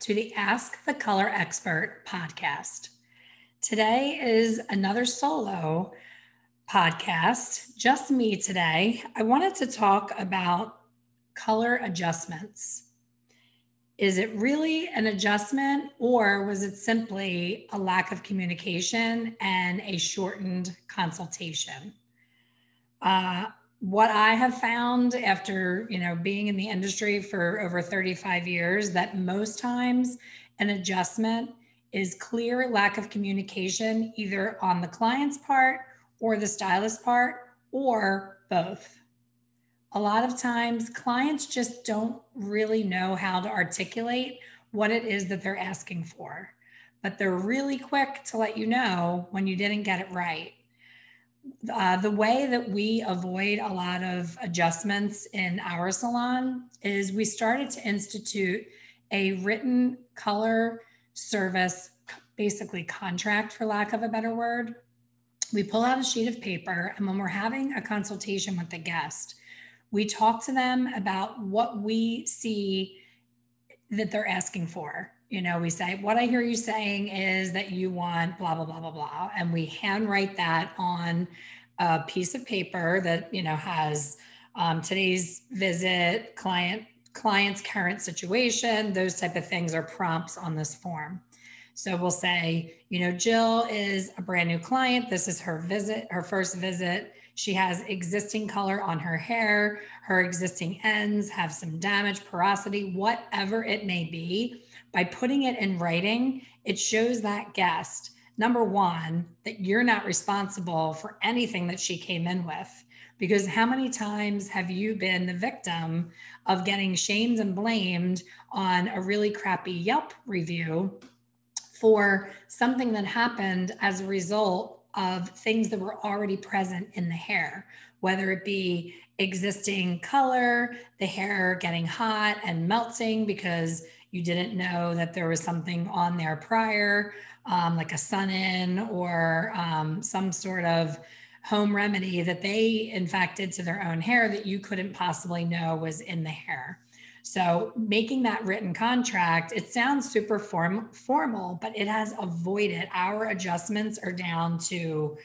to the Ask the Color Expert podcast. Today is another solo podcast, just me today. I wanted to talk about color adjustments. Is it really an adjustment, or was it simply a lack of communication and a shortened consultation? Uh, what I have found after, you know, being in the industry for over 35 years that most times an adjustment is clear lack of communication either on the client's part or the stylist part or both. A lot of times clients just don't really know how to articulate what it is that they're asking for, but they're really quick to let you know when you didn't get it right uh, the way that we avoid a lot of adjustments in our salon is we started to institute a written color service, basically contract, for lack of a better word. We pull out a sheet of paper, and when we're having a consultation with the guest, we talk to them about what we see that they're asking for you know, we say, what I hear you saying is that you want blah, blah, blah, blah, blah. And we handwrite that on a piece of paper that, you know, has um, today's visit, client, client's current situation, those type of things are prompts on this form. So we'll say, you know, Jill is a brand new client. This is her visit, her first visit. She has existing color on her hair. Her existing ends have some damage, porosity, whatever it may be by putting it in writing, it shows that guest, number one, that you're not responsible for anything that she came in with. Because how many times have you been the victim of getting shamed and blamed on a really crappy Yelp review for something that happened as a result of things that were already present in the hair, whether it be existing color, the hair getting hot and melting because you didn't know that there was something on there prior, um, like a Sun-In or um, some sort of home remedy that they in fact did to their own hair that you couldn't possibly know was in the hair. So making that written contract, it sounds super form, formal, but it has avoided our adjustments are down to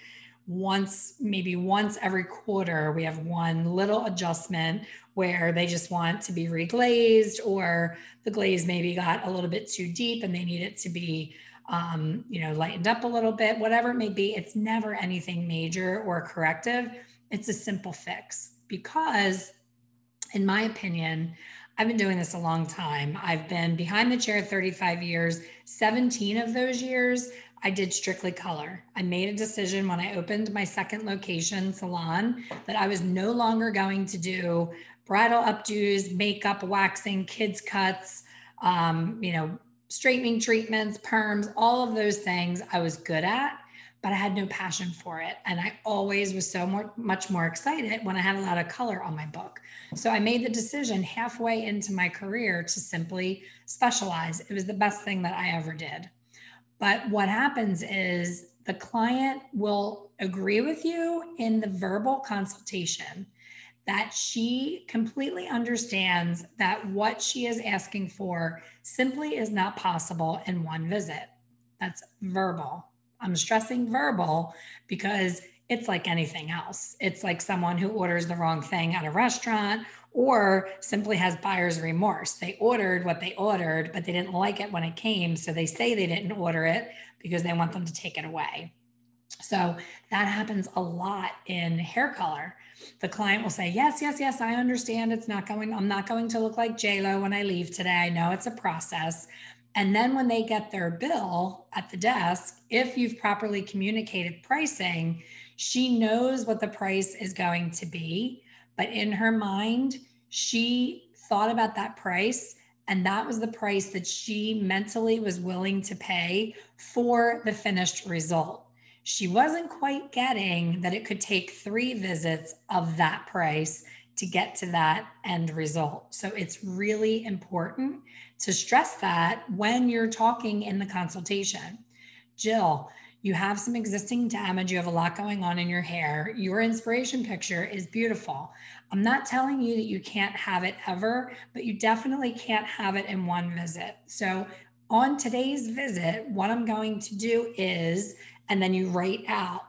once, maybe once every quarter, we have one little adjustment where they just want to be reglazed or the glaze maybe got a little bit too deep and they need it to be um, you know lightened up a little bit whatever it may be it's never anything major or corrective. It's a simple fix because in my opinion I've been doing this a long time. I've been behind the chair 35 years. 17 of those years, I did strictly color. I made a decision when I opened my second location salon that I was no longer going to do bridal updos, makeup, waxing, kids cuts, um, you know, straightening treatments, perms, all of those things I was good at, but I had no passion for it. And I always was so more, much more excited when I had a lot of color on my book. So I made the decision halfway into my career to simply specialize. It was the best thing that I ever did. But what happens is the client will agree with you in the verbal consultation that she completely understands that what she is asking for simply is not possible in one visit. That's verbal. I'm stressing verbal because it's like anything else. It's like someone who orders the wrong thing at a restaurant or simply has buyer's remorse. They ordered what they ordered, but they didn't like it when it came. So they say they didn't order it because they want them to take it away. So that happens a lot in hair color the client will say, Yes, yes, yes, I understand it's not going, I'm not going to look like JLo when I leave today. I know it's a process. And then when they get their bill at the desk, if you've properly communicated pricing, she knows what the price is going to be. But in her mind, she thought about that price And that was the price that she mentally was willing to pay for the finished result. She wasn't quite getting that it could take three visits of that price to get to that end result. So it's really important to stress that when you're talking in the consultation. Jill, you have some existing damage, you have a lot going on in your hair. Your inspiration picture is beautiful. I'm not telling you that you can't have it ever, but you definitely can't have it in one visit. So, on today's visit, what I'm going to do is, and then you write out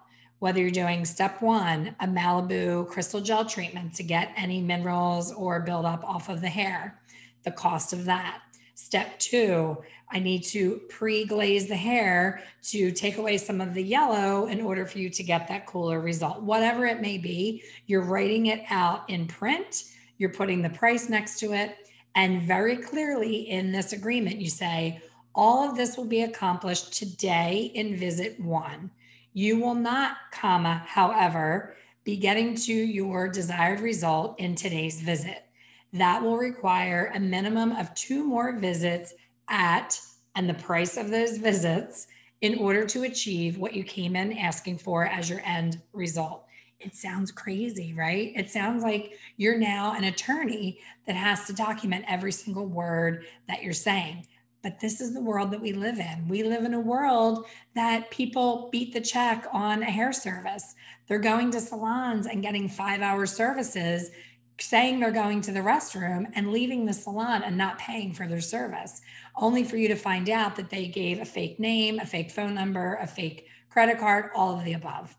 whether you're doing step one, a Malibu crystal gel treatment to get any minerals or buildup off of the hair, the cost of that. Step two, I need to pre glaze the hair to take away some of the yellow in order for you to get that cooler result. Whatever it may be, you're writing it out in print, you're putting the price next to it. And very clearly in this agreement, you say, all of this will be accomplished today in visit one. You will not, comma, however, be getting to your desired result in today's visit. That will require a minimum of two more visits at and the price of those visits in order to achieve what you came in asking for as your end result. It sounds crazy, right? It sounds like you're now an attorney that has to document every single word that you're saying. But this is the world that we live in. We live in a world that people beat the check on a hair service. They're going to salons and getting five hour services, saying they're going to the restroom and leaving the salon and not paying for their service, only for you to find out that they gave a fake name, a fake phone number, a fake credit card, all of the above.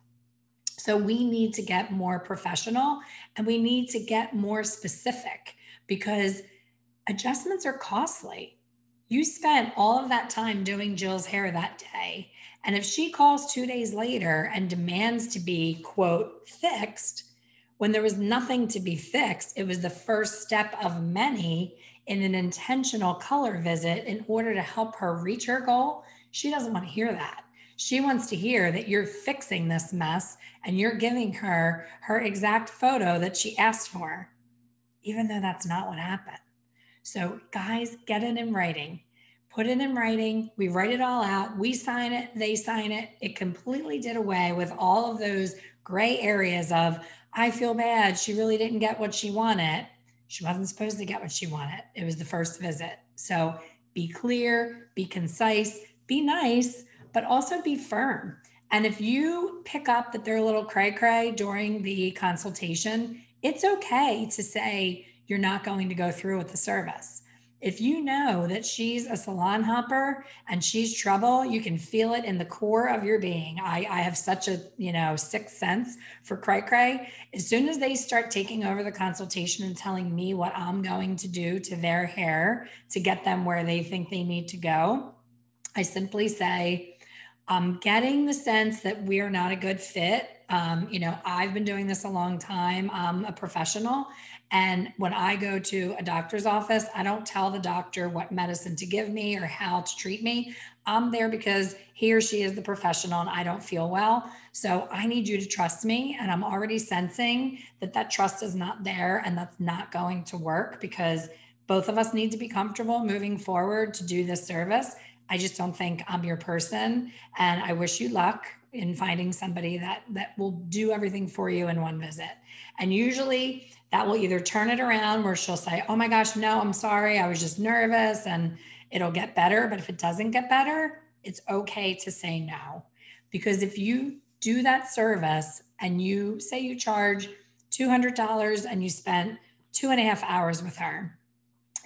So we need to get more professional and we need to get more specific because adjustments are costly you spent all of that time doing Jill's hair that day. And if she calls two days later and demands to be, quote, fixed, when there was nothing to be fixed, it was the first step of many in an intentional color visit in order to help her reach her goal. She doesn't want to hear that. She wants to hear that you're fixing this mess and you're giving her her exact photo that she asked for, even though that's not what happened. So, guys, get it in writing. Put it in writing. We write it all out. We sign it. They sign it. It completely did away with all of those gray areas of, I feel bad. She really didn't get what she wanted. She wasn't supposed to get what she wanted. It was the first visit. So, be clear, be concise, be nice, but also be firm. And if you pick up that they're a little cray cray during the consultation, it's okay to say, you're not going to go through with the service. If you know that she's a salon hopper and she's trouble, you can feel it in the core of your being. I, I have such a you know sixth sense for cray cray. As soon as they start taking over the consultation and telling me what I'm going to do to their hair to get them where they think they need to go, I simply say, I'm getting the sense that we're not a good fit. Um, you know, I've been doing this a long time. I'm a professional, and when I go to a doctor's office, I don't tell the doctor what medicine to give me or how to treat me. I'm there because he or she is the professional and I don't feel well. So I need you to trust me. And I'm already sensing that that trust is not there and that's not going to work because both of us need to be comfortable moving forward to do this service. I just don't think I'm your person. And I wish you luck in finding somebody that that will do everything for you in one visit. And usually that will either turn it around where she'll say, Oh my gosh, no, I'm sorry. I was just nervous and it'll get better. But if it doesn't get better, it's okay to say no. Because if you do that service and you say you charge $200 and you spent two and a half hours with her,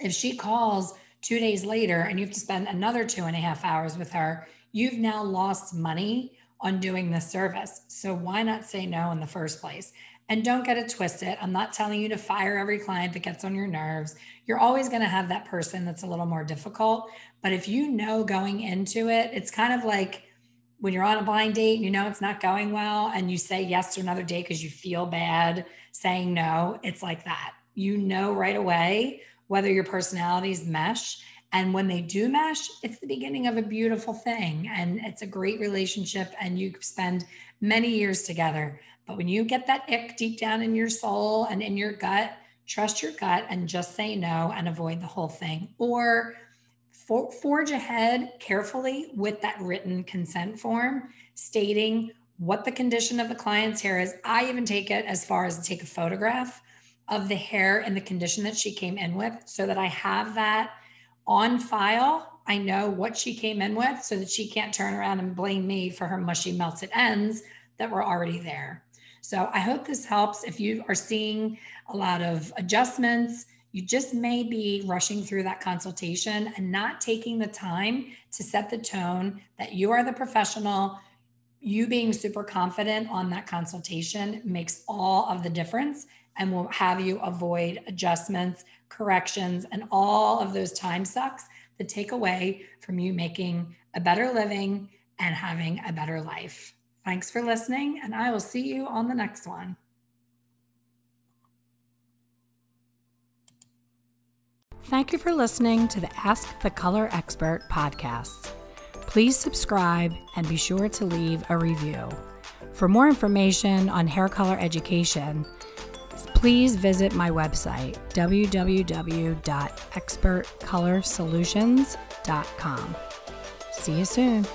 if she calls two days later and you have to spend another two and a half hours with her, you've now lost money on doing this service. So why not say no in the first place? And don't get it twisted. I'm not telling you to fire every client that gets on your nerves. You're always going to have that person that's a little more difficult. But if you know going into it, it's kind of like when you're on a blind date and you know it's not going well and you say yes to another date because you feel bad saying no, it's like that. You know right away whether your personalities mesh. And when they do mesh, it's the beginning of a beautiful thing and it's a great relationship and you spend many years together. But when you get that ick deep down in your soul and in your gut, trust your gut and just say no and avoid the whole thing. Or for, forge ahead carefully with that written consent form stating what the condition of the client's hair is. I even take it as far as to take a photograph of the hair and the condition that she came in with so that I have that on file. I know what she came in with so that she can't turn around and blame me for her mushy melted ends that were already there. So I hope this helps. If you are seeing a lot of adjustments, you just may be rushing through that consultation and not taking the time to set the tone that you are the professional. You being super confident on that consultation makes all of the difference and will have you avoid adjustments, corrections, and all of those time sucks that take away from you making a better living and having a better life. Thanks for listening, and I will see you on the next one. Thank you for listening to the Ask the Color Expert podcast. Please subscribe and be sure to leave a review. For more information on hair color education, please visit my website, www.expertcolorsolutions.com. See you soon.